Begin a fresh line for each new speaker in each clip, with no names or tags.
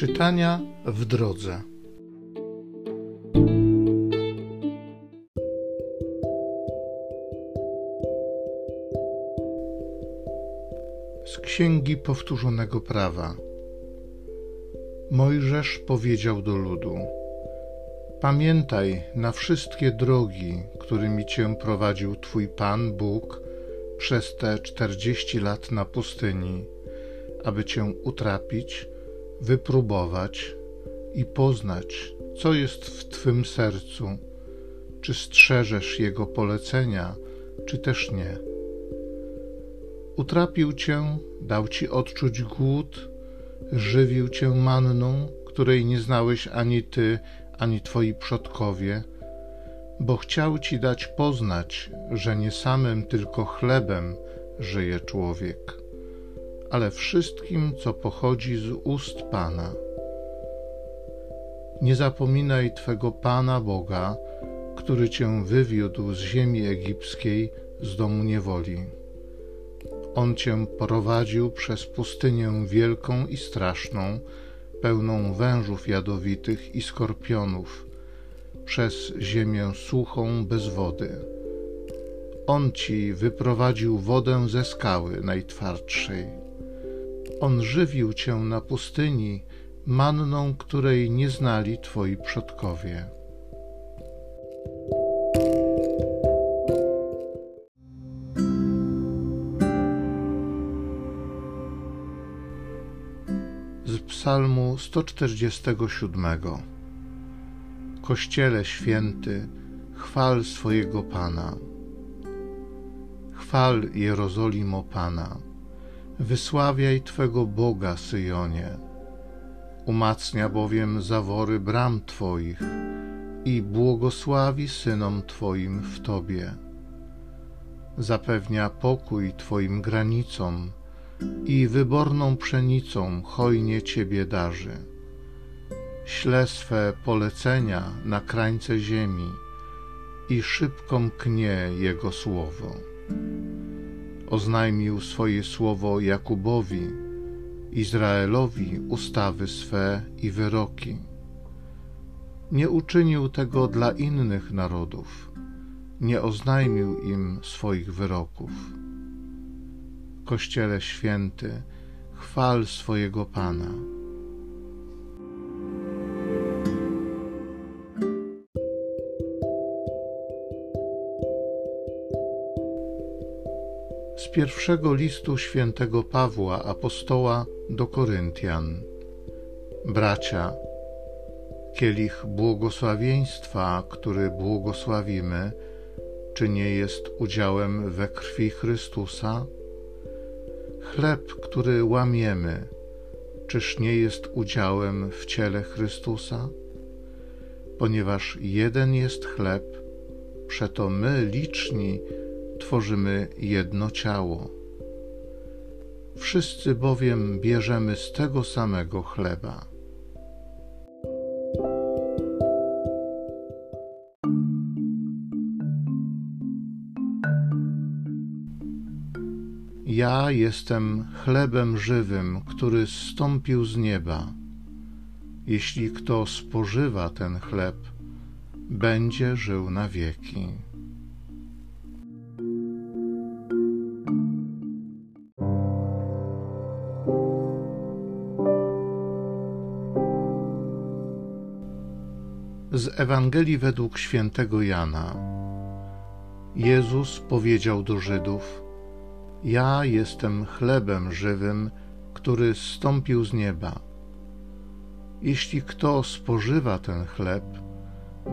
Czytania w drodze. Z Księgi Powtórzonego Prawa. Mojżesz powiedział do ludu: Pamiętaj na wszystkie drogi, którymi cię prowadził Twój Pan Bóg przez te czterdzieści lat na pustyni, aby cię utrapić, wypróbować i poznać, co jest w Twym sercu, czy strzeżesz Jego polecenia, czy też nie. Utrapił Cię, dał Ci odczuć głód, żywił Cię manną, której nie znałeś ani Ty, ani Twoi przodkowie, bo chciał Ci dać poznać, że nie samym tylko chlebem żyje człowiek, ale wszystkim, co pochodzi z ust Pana. Nie zapominaj Twego Pana Boga, który Cię wywiódł z ziemi egipskiej, z domu niewoli. On Cię prowadził przez pustynię wielką i straszną, pełną wężów jadowitych i skorpionów, przez ziemię suchą bez wody. On Ci wyprowadził wodę ze skały najtwardszej. On żywił Cię na pustyni manną, której nie znali Twoi przodkowie. Z Psalmu 147 Kościele święty, chwal swojego Pana. Chwal Jerozolimo Pana, wysławiaj Twego Boga Syjonie. Umacnia bowiem zawory bram Twoich i błogosławi synom Twoim w Tobie. Zapewnia pokój Twoim granicom i wyborną pszenicą hojnie Ciebie darzy. Śle swe polecenia na krańce ziemi i szybko mknie Jego słowo. Oznajmił swoje słowo Jakubowi, Izraelowi ustawy swe i wyroki. Nie uczynił tego dla innych narodów, nie oznajmił im swoich wyroków. Kościele święty, chwal swojego Pana. Pierwszego listu świętego Pawła apostoła do Koryntian. Bracia, kielich błogosławieństwa, który błogosławimy, czy nie jest udziałem we krwi Chrystusa? Chleb, który łamiemy, czyż nie jest udziałem w ciele Chrystusa? Ponieważ jeden jest chleb, przeto my liczni tworzymy jedno ciało. Wszyscy bowiem bierzemy z tego samego chleba. Ja jestem chlebem żywym, który zstąpił z nieba. Jeśli kto spożywa ten chleb, będzie żył na wieki. Z Ewangelii według świętego Jana. Jezus powiedział do Żydów: Ja jestem chlebem żywym, który zstąpił z nieba. Jeśli kto spożywa ten chleb,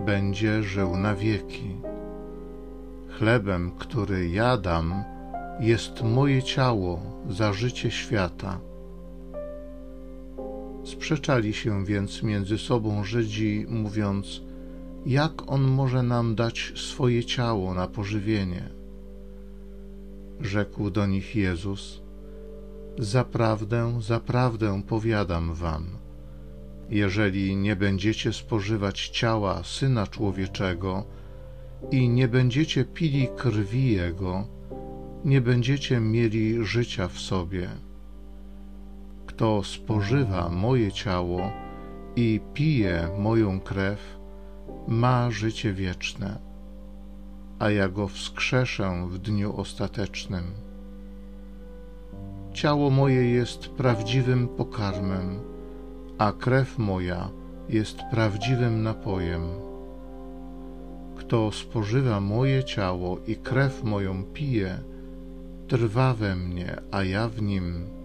będzie żył na wieki. Chlebem, który ja dam, jest moje ciało za życie świata. Sprzeczali się więc między sobą Żydzi, mówiąc: Jak on może nam dać swoje ciało na pożywienie? Rzekł do nich Jezus: Zaprawdę, zaprawdę powiadam wam, jeżeli nie będziecie spożywać ciała syna człowieczego i nie będziecie pili krwi jego, nie będziecie mieli życia w sobie Kto spożywa moje ciało i pije moją krew, ma życie wieczne, a ja go wskrzeszę w dniu ostatecznym. Ciało moje jest prawdziwym pokarmem, a krew moja jest prawdziwym napojem. Kto spożywa moje ciało i krew moją pije, trwa we mnie, a ja w nim.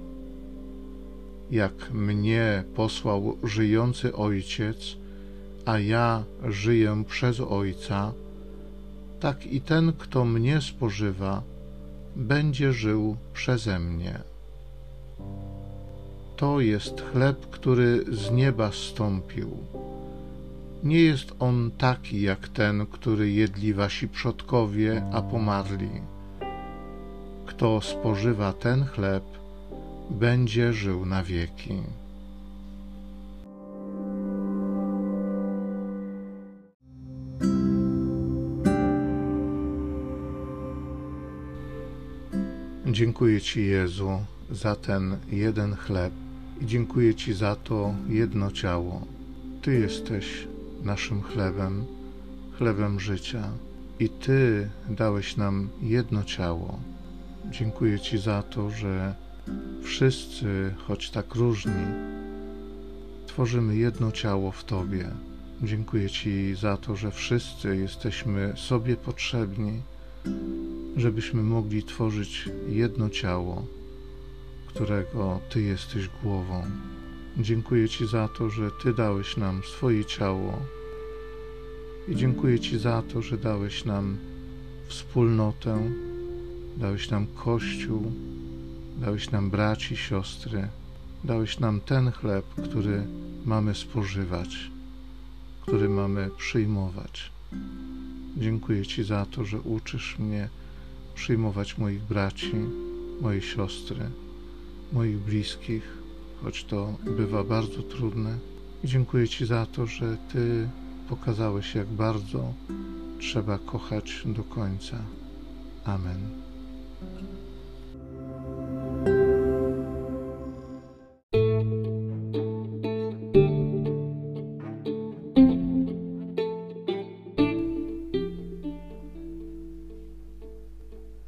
Jak mnie posłał żyjący Ojciec, a ja żyję przez Ojca, tak i ten, kto mnie spożywa, będzie żył przeze mnie. To jest chleb, który z nieba stąpił. Nie jest on taki jak ten, który jedli wasi przodkowie, a pomarli. Kto spożywa ten chleb, będzie żył na wieki. Dziękuję Ci, Jezu, za ten jeden chleb i dziękuję Ci za to jedno ciało. Ty jesteś naszym chlebem, chlebem życia i Ty dałeś nam jedno ciało. Dziękuję Ci za to, że wszyscy, choć tak różni, tworzymy jedno ciało w Tobie. Dziękuję Ci za to, że wszyscy jesteśmy sobie potrzebni żebyśmy mogli tworzyć jedno ciało, którego Ty jesteś głową. Dziękuję Ci za to, że Ty dałeś nam swoje ciało i dziękuję Ci za to, że dałeś nam wspólnotę, dałeś nam Kościół, dałeś nam braci, siostry, dałeś nam ten chleb, który mamy spożywać, który mamy przyjmować. Dziękuję Ci za to, że uczysz mnie przyjmować moich braci, moje siostry, moich bliskich, choć to bywa bardzo trudne. I dziękuję Ci za to, że Ty pokazałeś, jak bardzo trzeba kochać do końca. Amen.